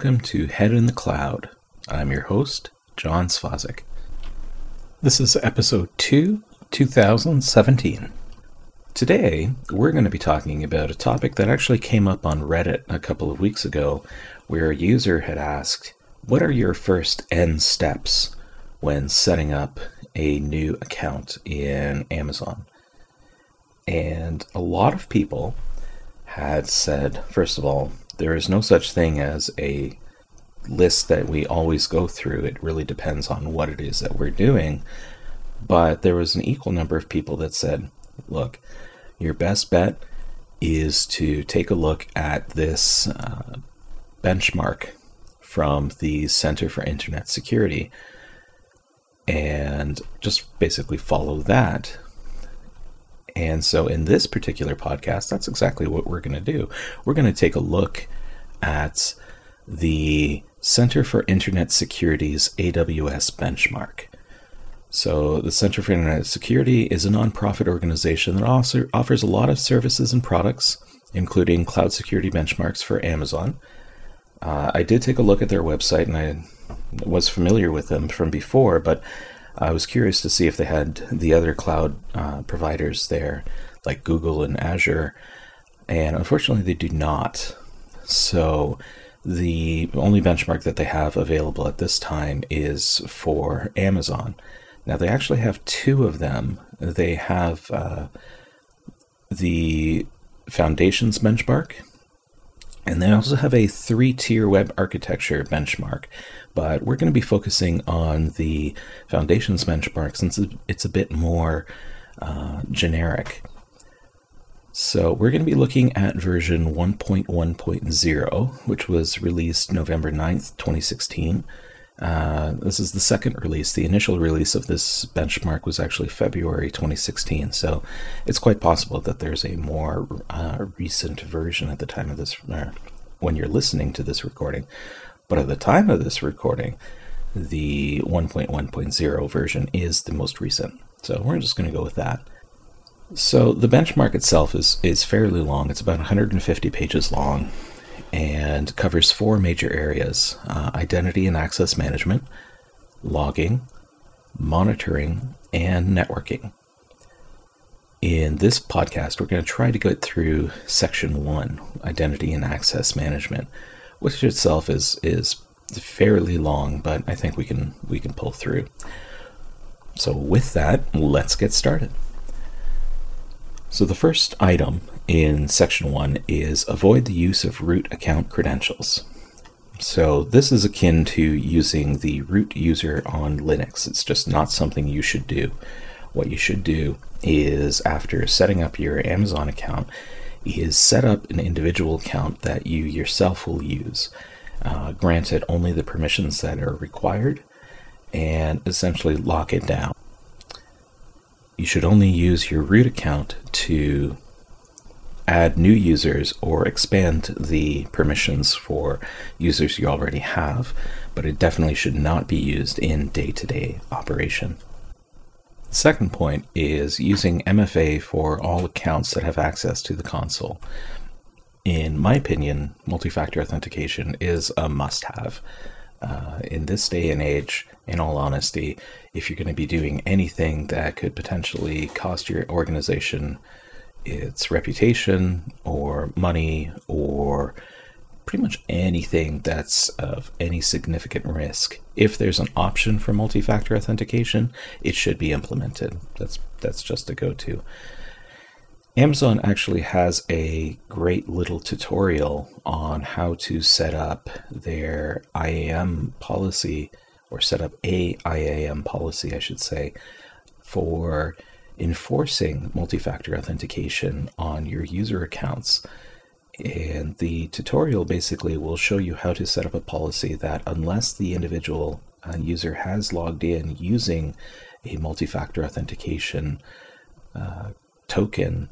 Welcome to Head in the Cloud. I'm your host, John Svazik. This is episode 2, 2017. Today, we're going to be talking about a topic that actually came up on Reddit a couple of weeks ago, where a user had asked, What are your first N steps when setting up a new account in Amazon? And a lot of people had said, first of all, there is no such thing as a list that we always go through. It really depends on what it is that we're doing. But there was an equal number of people that said, look, your best bet is to take a look at this uh, benchmark from the Center for Internet Security and just basically follow that and so, in this particular podcast, that's exactly what we're going to do. We're going to take a look at the Center for Internet Security's AWS benchmark. So, the Center for Internet Security is a nonprofit organization that also offers a lot of services and products, including cloud security benchmarks for Amazon. Uh, I did take a look at their website and I was familiar with them from before, but I was curious to see if they had the other cloud uh, providers there, like Google and Azure, and unfortunately they do not. So the only benchmark that they have available at this time is for Amazon. Now they actually have two of them. They have uh, the Foundations benchmark, and they also have a three tier web architecture benchmark but we're going to be focusing on the foundations benchmark since it's a bit more uh, generic. So we're going to be looking at version 1.1.0, which was released November 9th, 2016. Uh, this is the second release. The initial release of this benchmark was actually February 2016, so it's quite possible that there's a more uh, recent version at the time of this, uh, when you're listening to this recording. But at the time of this recording, the 1.1.0 version is the most recent. So we're just going to go with that. So the benchmark itself is, is fairly long. It's about 150 pages long and covers four major areas uh, identity and access management, logging, monitoring, and networking. In this podcast, we're going to try to get through section one identity and access management which itself is is fairly long, but I think we can we can pull through. So with that, let's get started. So the first item in section 1 is avoid the use of root account credentials. So this is akin to using the root user on Linux. It's just not something you should do. What you should do is after setting up your Amazon account is set up an individual account that you yourself will use. Uh, grant it only the permissions that are required and essentially lock it down. You should only use your root account to add new users or expand the permissions for users you already have, but it definitely should not be used in day to day operation. Second point is using MFA for all accounts that have access to the console. In my opinion, multi factor authentication is a must have. Uh, in this day and age, in all honesty, if you're going to be doing anything that could potentially cost your organization its reputation or money or pretty much anything that's of any significant risk. If there's an option for multi-factor authentication, it should be implemented. That's that's just a go-to. Amazon actually has a great little tutorial on how to set up their IAM policy or set up a IAM policy, I should say, for enforcing multi-factor authentication on your user accounts. And the tutorial basically will show you how to set up a policy that unless the individual uh, user has logged in using a multi-factor authentication uh, token,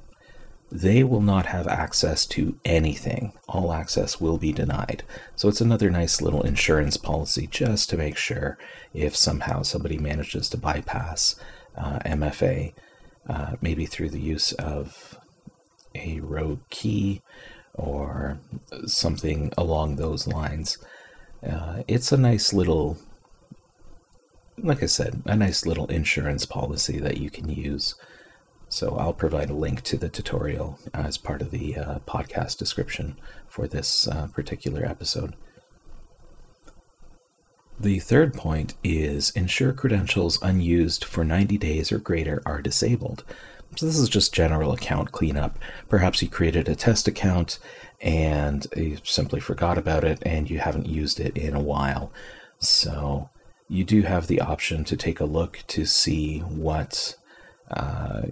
they will not have access to anything. All access will be denied. So it's another nice little insurance policy just to make sure if somehow somebody manages to bypass uh, MFA, uh, maybe through the use of a rogue key or something along those lines. Uh, it's a nice little, like I said, a nice little insurance policy that you can use. So I'll provide a link to the tutorial as part of the uh, podcast description for this uh, particular episode. The third point is ensure credentials unused for 90 days or greater are disabled. So this is just general account cleanup. Perhaps you created a test account and you simply forgot about it and you haven't used it in a while. So you do have the option to take a look to see what uh,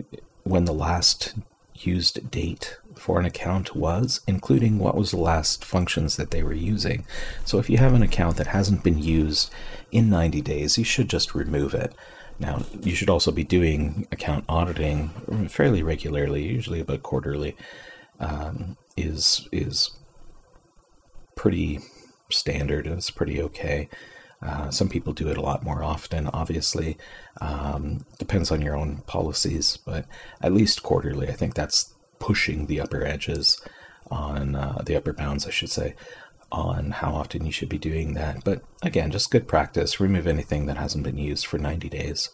when the last used date for an account was, including what was the last functions that they were using. So if you have an account that hasn't been used in 90 days, you should just remove it. Now, you should also be doing account auditing fairly regularly, usually about quarterly. Um, is is pretty standard. It's pretty okay. Uh, some people do it a lot more often, obviously. Um, depends on your own policies, but at least quarterly. I think that's pushing the upper edges on uh, the upper bounds, I should say, on how often you should be doing that. But again, just good practice. Remove anything that hasn't been used for 90 days.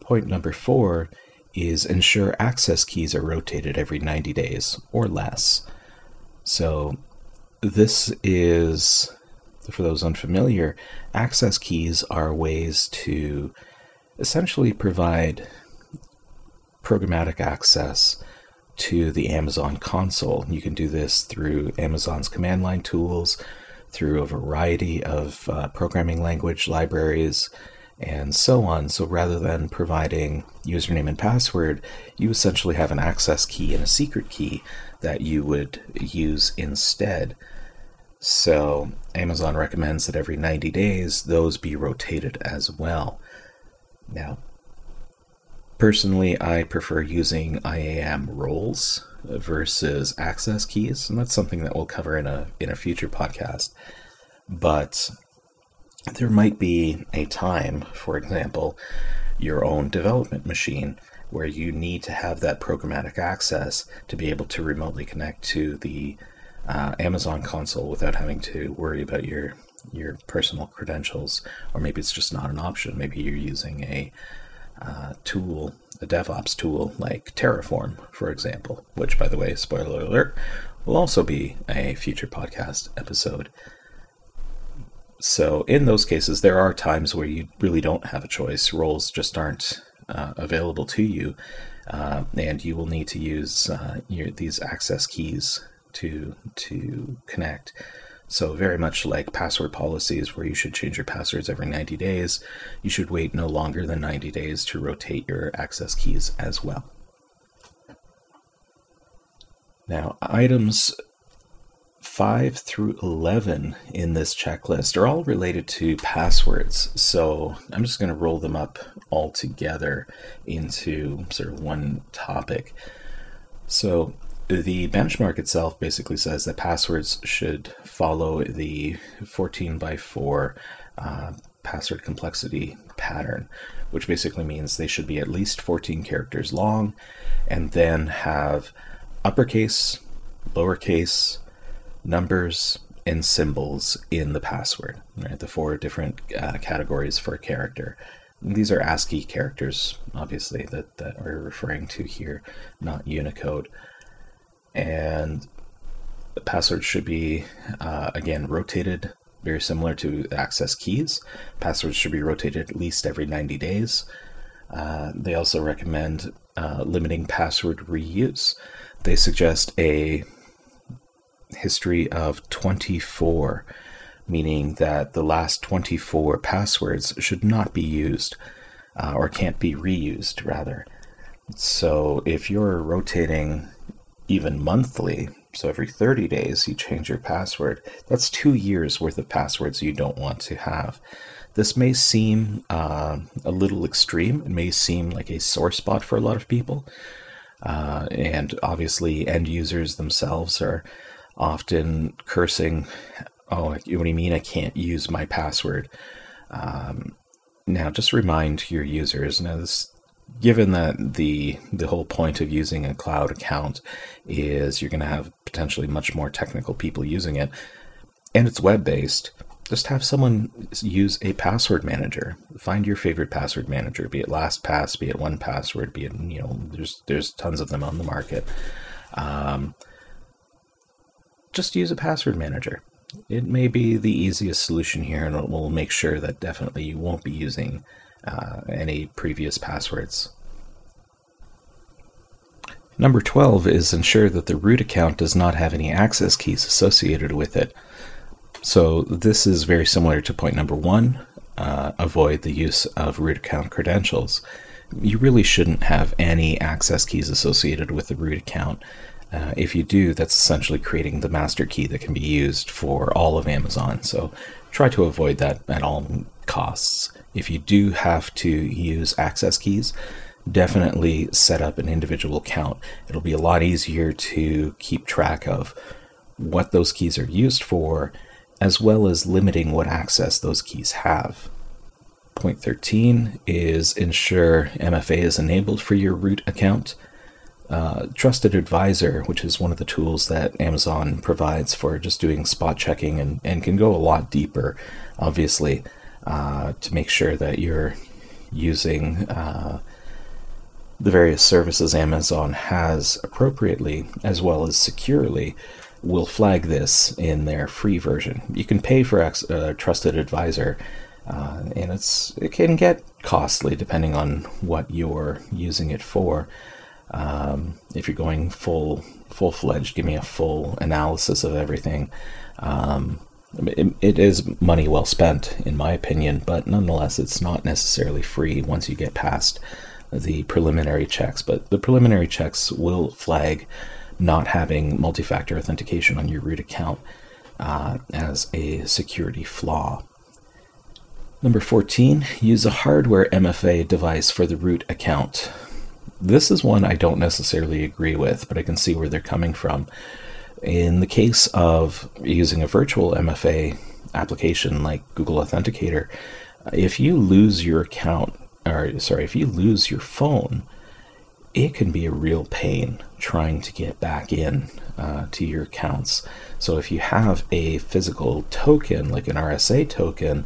Point number four is ensure access keys are rotated every 90 days or less. So, this is, for those unfamiliar, access keys are ways to essentially provide programmatic access to the Amazon console. You can do this through Amazon's command line tools, through a variety of uh, programming language libraries, and so on. So rather than providing username and password, you essentially have an access key and a secret key that you would use instead. So Amazon recommends that every 90 days those be rotated as well. Now, personally, I prefer using IAM roles versus access keys, and that's something that we'll cover in a in a future podcast. But there might be a time, for example, your own development machine where you need to have that programmatic access to be able to remotely connect to the uh, Amazon console without having to worry about your your personal credentials, or maybe it's just not an option. Maybe you're using a uh, tool, a DevOps tool like Terraform, for example, which, by the way, spoiler alert, will also be a future podcast episode. So, in those cases, there are times where you really don't have a choice. Roles just aren't uh, available to you, uh, and you will need to use uh, your, these access keys to to connect. So, very much like password policies, where you should change your passwords every 90 days, you should wait no longer than 90 days to rotate your access keys as well. Now, items 5 through 11 in this checklist are all related to passwords. So I'm just going to roll them up all together into sort of one topic. So the benchmark itself basically says that passwords should follow the 14 by 4 uh, password complexity pattern, which basically means they should be at least 14 characters long and then have uppercase, lowercase, numbers and symbols in the password, right? The four different uh, categories for a character. These are ASCII characters, obviously, that, that we're referring to here, not Unicode. And the password should be, uh, again, rotated, very similar to access keys. Passwords should be rotated at least every 90 days. Uh, they also recommend uh, limiting password reuse. They suggest a history of 24, meaning that the last 24 passwords should not be used uh, or can't be reused, rather. So if you're rotating even monthly, so every 30 days you change your password, that's two years worth of passwords you don't want to have. This may seem uh, a little extreme. It may seem like a sore spot for a lot of people. Uh, and obviously, end users themselves are often cursing, "Oh, what do you mean I can't use my password?" Um, now, just remind your users. Now, this given that the the whole point of using a cloud account is you're going to have potentially much more technical people using it, and it's web based, just have someone use a password manager. Find your favorite password manager, be it LastPass, be it 1Password, be it you know there's there's tons of them on the market. Um, just use a password manager. It may be the easiest solution here, and it will make sure that definitely you won't be using uh, any previous passwords. Number 12 is ensure that the root account does not have any access keys associated with it. So this is very similar to point number one. Uh, avoid the use of root account credentials. You really shouldn't have any access keys associated with the root account. Uh, if you do, that's essentially creating the master key that can be used for all of Amazon. So try to avoid that at all costs. If you do have to use access keys, definitely set up an individual account. It'll be a lot easier to keep track of what those keys are used for, as well as limiting what access those keys have. Point 13 is ensure MFA is enabled for your root account. Uh, Trusted Advisor, which is one of the tools that Amazon provides for just doing spot checking and, and can go a lot deeper, obviously, uh, to make sure that you're using uh, the various services Amazon has appropriately as well as securely will flag this in their free version. You can pay for a uh, trusted advisor, uh, and it's it can get costly depending on what you're using it for. Um, if you're going full full fledged, give me a full analysis of everything. Um, it, it is money well spent, in my opinion, but nonetheless, it's not necessarily free once you get past the preliminary checks. But the preliminary checks will flag not having multi factor authentication on your root account uh, as a security flaw. Number 14, use a hardware MFA device for the root account. This is one I don't necessarily agree with, but I can see where they're coming from. In the case of using a virtual MFA application like Google Authenticator, if you lose your account, or sorry, if you lose your phone, it can be a real pain trying to get back in uh, to your accounts. So if you have a physical token, like an RSA token,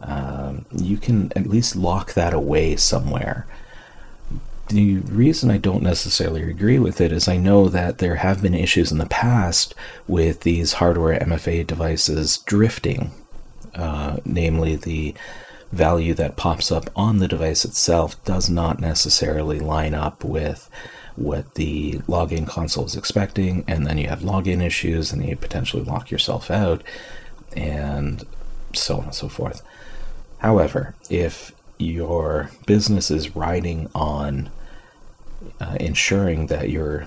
um, you can at least lock that away somewhere the reason I don't necessarily agree with it is I know that there have been issues in the past with these hardware MFA devices drifting, uh, namely the value that pops up on the device itself does not necessarily line up with what the login console is expecting, and then you have login issues, and you potentially lock yourself out, and so on and so forth. However, if your business is riding on uh, ensuring that your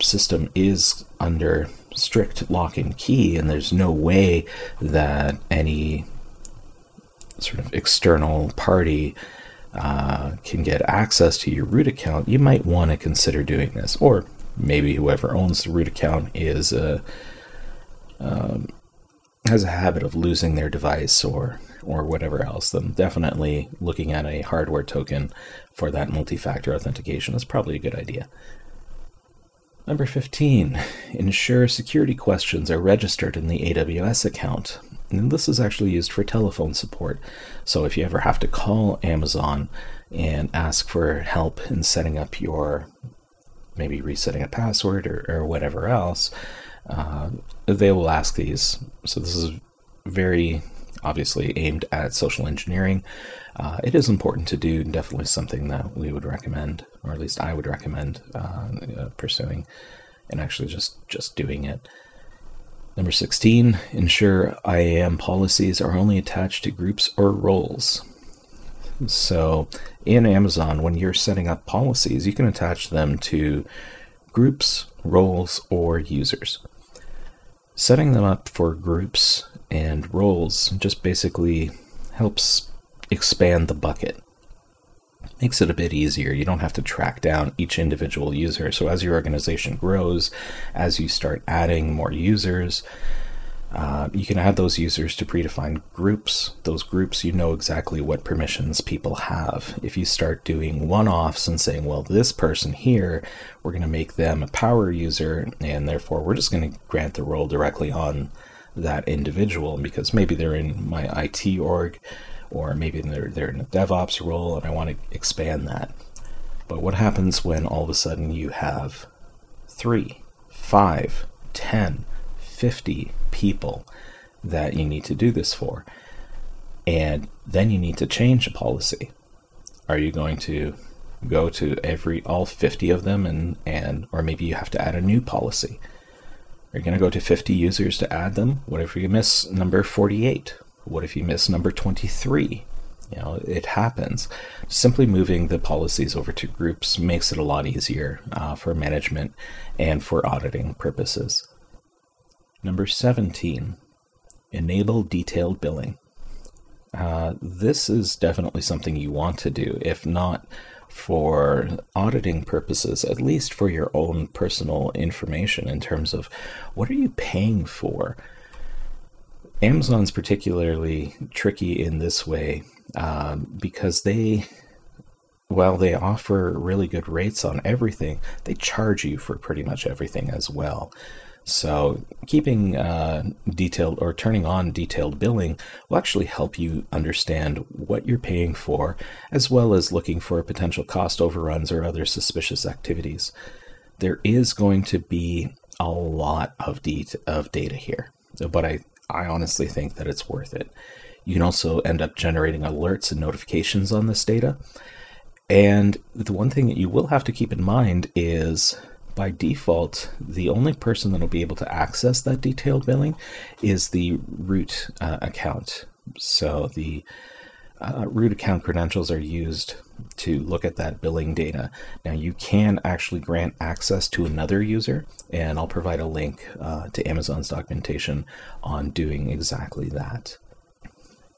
system is under strict lock and key, and there's no way that any sort of external party uh, can get access to your root account, you might want to consider doing this. Or maybe whoever owns the root account is a, um, has a habit of losing their device or or whatever else, then definitely looking at a hardware token for that multi-factor authentication is probably a good idea. Number 15, ensure security questions are registered in the AWS account. And this is actually used for telephone support. So if you ever have to call Amazon and ask for help in setting up your, maybe resetting a password or, or whatever else, uh, they will ask these. So this is very obviously aimed at social engineering. Uh, it is important to do, definitely something that we would recommend, or at least I would recommend uh, uh, pursuing and actually just, just doing it. Number 16, ensure IAM policies are only attached to groups or roles. So in Amazon, when you're setting up policies, you can attach them to groups, roles, or users. Setting them up for groups and roles just basically helps expand the bucket. Makes it a bit easier. You don't have to track down each individual user. So, as your organization grows, as you start adding more users, Uh, you can add those users to predefined groups. Those groups, you know exactly what permissions people have. If you start doing one offs and saying, well, this person here, we're going to make them a power user, and therefore we're just going to grant the role directly on that individual because maybe they're in my IT org or maybe they're, they're in a DevOps role and I want to expand that. But what happens when all of a sudden you have three, five, ten, fifty people that you need to do this for? And then you need to change a policy. Are you going to go to every all 50 of them and and or maybe you have to add a new policy? Are going to go to 50 users to add them? What if you miss number 48? What if you miss number 23? You know, it happens. Simply moving the policies over to groups makes it a lot easier uh, for management and for auditing purposes. Number 17, enable detailed billing. Uh, this is definitely something you want to do. If not for auditing purposes, at least for your own personal information in terms of what are you paying for. Amazon's particularly tricky in this way um, because they, while they offer really good rates on everything, they charge you for pretty much everything as well. So, keeping uh, detailed or turning on detailed billing will actually help you understand what you're paying for, as well as looking for potential cost overruns or other suspicious activities. There is going to be a lot of, de- of data here, but I, I honestly think that it's worth it. You can also end up generating alerts and notifications on this data. And the one thing that you will have to keep in mind is by default, the only person that will be able to access that detailed billing is the root uh, account. So the uh, root account credentials are used to look at that billing data. Now you can actually grant access to another user, and I'll provide a link uh, to Amazon's documentation on doing exactly that.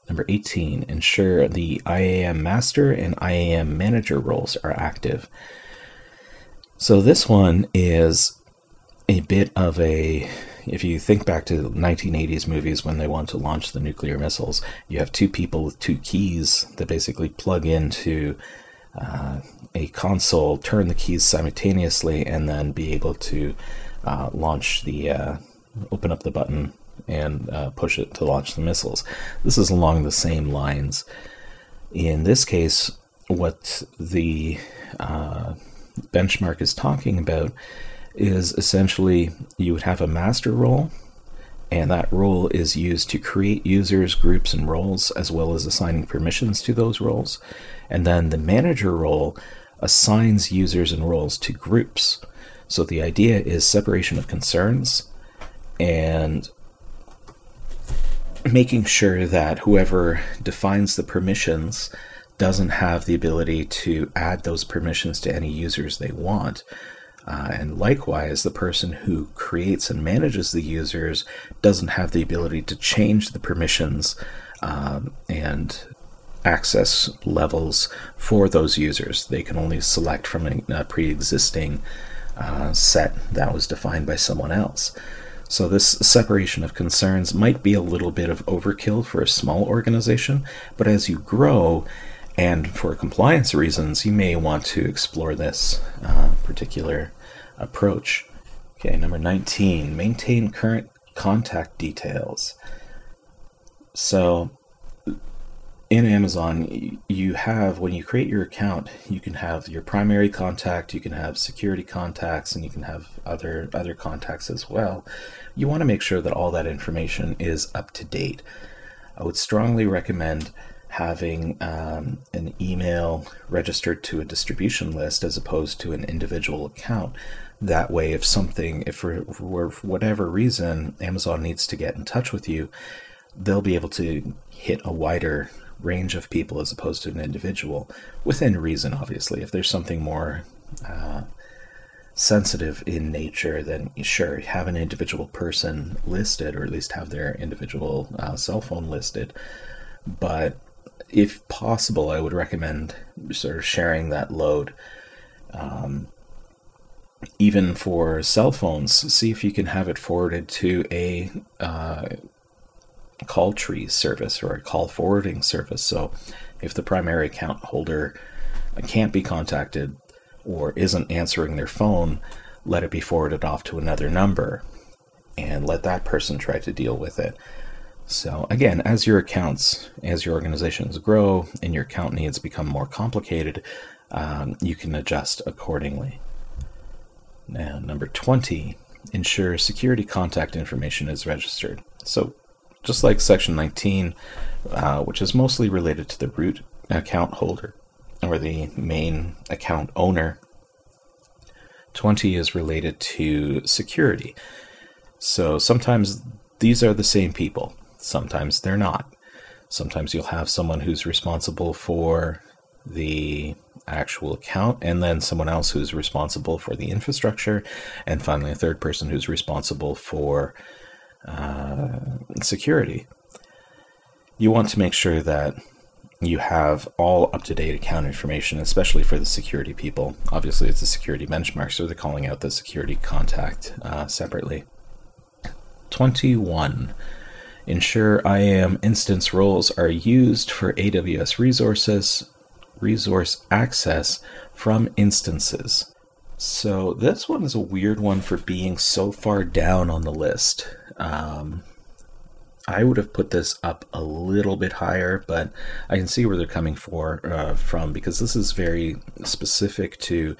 Number 18, ensure the IAM master and IAM manager roles are active. So this one is a bit of a if you think back to 1980s movies when they want to launch the nuclear missiles, you have two people with two keys that basically plug into uh, a console, turn the keys simultaneously, and then be able to uh, launch the uh, open up the button and uh, push it to launch the missiles. This is along the same lines. In this case, what the uh, benchmark is talking about is essentially you would have a master role, and that role is used to create users, groups, and roles, as well as assigning permissions to those roles. And then the manager role assigns users and roles to groups. So the idea is separation of concerns and making sure that whoever defines the permissions doesn't have the ability to add those permissions to any users they want. Uh, and likewise, the person who creates and manages the users doesn't have the ability to change the permissions um, and access levels for those users. They can only select from a, pre existing uh, set that was defined by someone else. So, this separation of concerns might be a little bit of overkill for a small organization, but as you grow, and for compliance reasons, you may want to explore this uh, particular approach. Okay, number 19, maintain current contact details. So, in Amazon, you have, when you create your account, you can have your primary contact, you can have security contacts, and you can have other, other contacts as well. You want to make sure that all that information is up to date. I would strongly recommend having um, an email registered to a distribution list as opposed to an individual account. That way, if something, if for, for whatever reason Amazon needs to get in touch with you, they'll be able to hit a wider range of people as opposed to an individual within reason, obviously. If there's something more uh, sensitive in nature, then sure, have an individual person listed or at least have their individual uh, cell phone listed. But if possible, I would recommend sort of sharing that load. Um, even for cell phones, see if you can have it forwarded to a uh, call tree service or a call forwarding service. So if the primary account holder can't be contacted or isn't answering their phone, let it be forwarded off to another number and let that person try to deal with it. So, again, as your accounts, as your organizations grow and your account needs become more complicated, um, you can adjust accordingly. Now, number 20, ensure security contact information is registered. So, just like Section 19, uh, which is mostly related to the root account holder or the main account owner, 20 is related to security. So sometimes these are the same people, sometimes they're not. Sometimes you'll have someone who's responsible for the actual account, and then someone else who's responsible for the infrastructure, and finally a third person who's responsible for uh, security. You want to make sure that you have all up to date account information, especially for the security people. Obviously, it's a security benchmark, so they're calling out the security contact uh, separately. 21. Ensure IAM instance roles are used for AWS resources, resource access from instances. So, this one is a weird one for being so far down on the list. Um, I would have put this up a little bit higher, but I can see where they're coming for uh, from because this is very specific to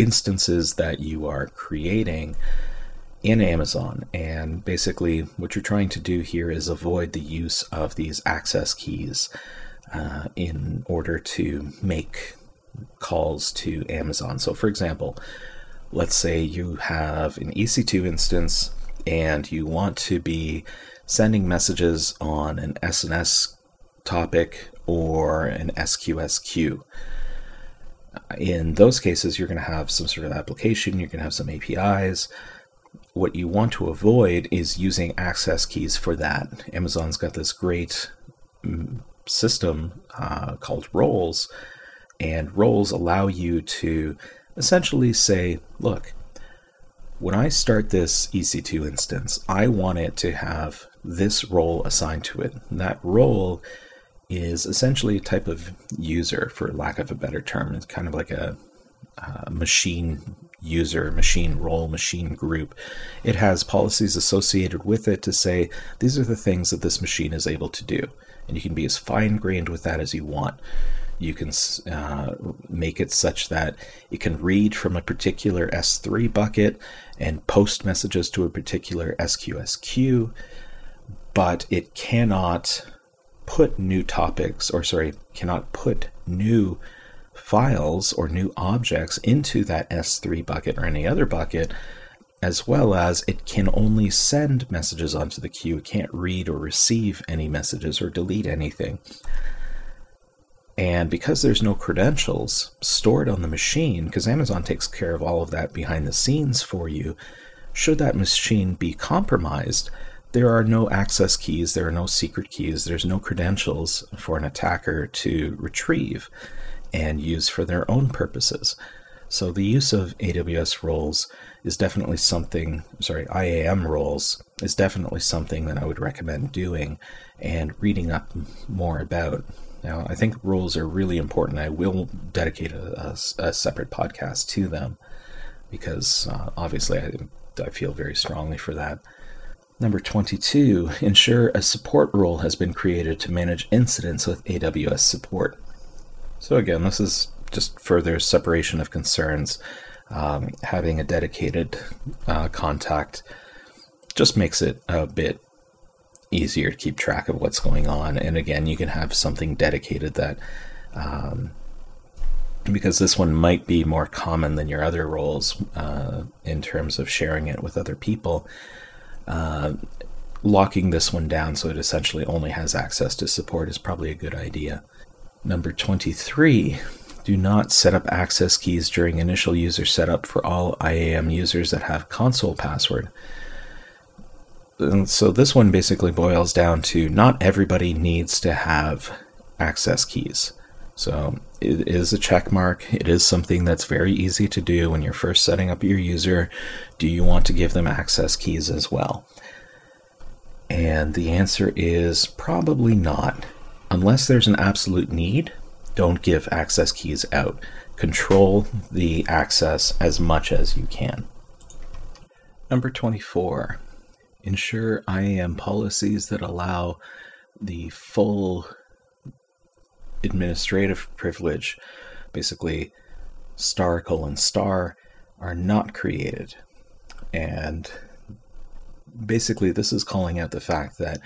instances that you are creating in Amazon. And basically, what you're trying to do here is avoid the use of these access keys uh, in order to make calls to Amazon. So, for example, let's say you have an EC2 instance and you want to be sending messages on an SNS topic or an SQS queue. In those cases, you're going to have some sort of application, you're going to have some APIs. What you want to avoid is using access keys for that. Amazon's got this great mm, system uh, called roles, and roles allow you to essentially say, look, when I start this EC2 instance, I want it to have this role assigned to it. And that role is essentially a type of user, for lack of a better term. It's kind of like a, a machine user, machine role, machine group. It has policies associated with it to say these are the things that this machine is able to do. And you can be as fine grained with that as you want. You can uh, make it such that it can read from a particular S3 bucket and post messages to a particular SQS queue but it cannot put new topics, or sorry, cannot put new files or new objects into that S3 bucket or any other bucket, as well as it can only send messages onto the queue. It can't read or receive any messages or delete anything. And because there's no credentials stored on the machine, because Amazon takes care of all of that behind the scenes for you, should that machine be compromised, there are no access keys, there are no secret keys, there's no credentials for an attacker to retrieve and use for their own purposes. So the use of AWS roles is definitely something, sorry, IAM roles is definitely something that I would recommend doing and reading up more about. Now, I think roles are really important. I will dedicate a, a, a separate podcast to them because uh, obviously I, I feel very strongly for that. Number 22, ensure a support role has been created to manage incidents with AWS support. So, again, this is just further separation of concerns. Um, having a dedicated uh, contact just makes it a bit easier to keep track of what's going on. And again, you can have something dedicated that, um, because this one might be more common than your other roles uh, in terms of sharing it with other people uh, locking this one down so it essentially only has access to support is probably a good idea. Number 23, do not set up access keys during initial user setup for all IAM users that have console password. And so this one basically boils down to not everybody needs to have access keys. So it is a check mark. It is something that's very easy to do when you're first setting up your user. Do you want to give them access keys as well? And the answer is probably not. Unless there's an absolute need, don't give access keys out. Control the access as much as you can. Number 24. Ensure IAM policies that allow the full administrative privilege, basically star colon star, are not created. And basically, this is calling out the fact that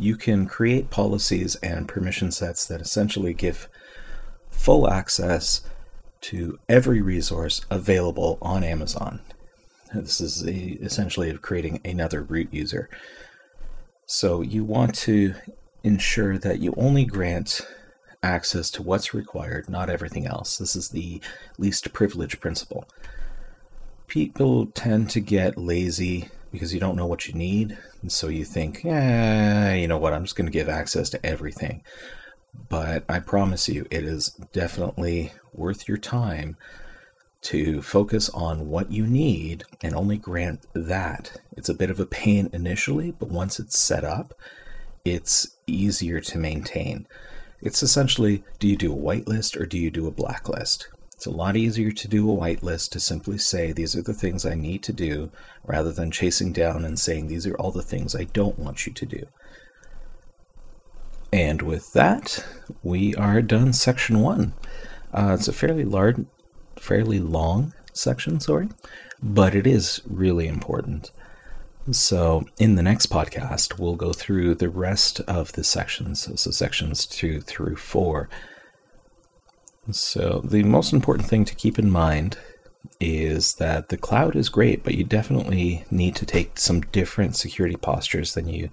you can create policies and permission sets that essentially give full access to every resource available on Amazon. This is a, essentially creating another root user. So you want to ensure that you only grant access to what's required, not everything else. This is the least privilege principle. People tend to get lazy because you don't know what you need. And so you think, yeah, you know what, I'm just going to give access to everything. But I promise you, it is definitely worth your time to focus on what you need and only grant that. It's a bit of a pain initially, but once it's set up, it's easier to maintain. It's essentially do you do a whitelist or do you do a blacklist? It's a lot easier to do a whitelist to simply say these are the things I need to do rather than chasing down and saying these are all the things I don't want you to do. And with that, we are done section one. Uh, it's a fairly large, fairly long section, sorry, but it is really important. So, in the next podcast, we'll go through the rest of the sections, so sections two through four. So, the most important thing to keep in mind is that the cloud is great, but you definitely need to take some different security postures than you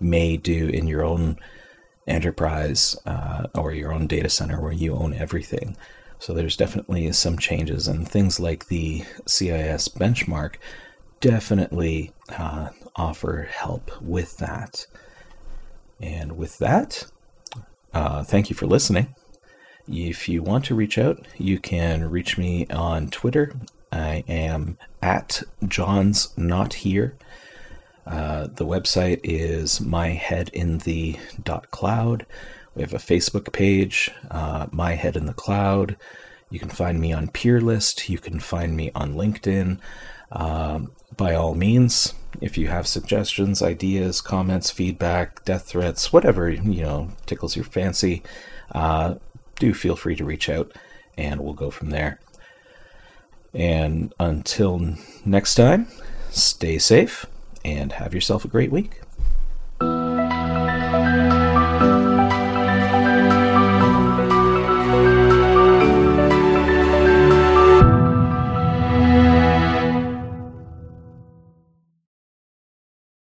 may do in your own enterprise uh, or your own data center where you own everything. So there's definitely some changes, and things like the CIS benchmark definitely uh, offer help with that. And with that, uh, thank you for listening. If you want to reach out, you can reach me on Twitter. I am at John's Not Here. Uh, the website is myheadinthe.cloud. We have a Facebook page, uh, My Head in the Cloud. You can find me on Peerlist. You can find me on LinkedIn. Um, by all means, if you have suggestions, ideas, comments, feedback, death threats, whatever you know tickles your fancy, uh, do feel free to reach out, and we'll go from there. And until next time, stay safe and have yourself a great week.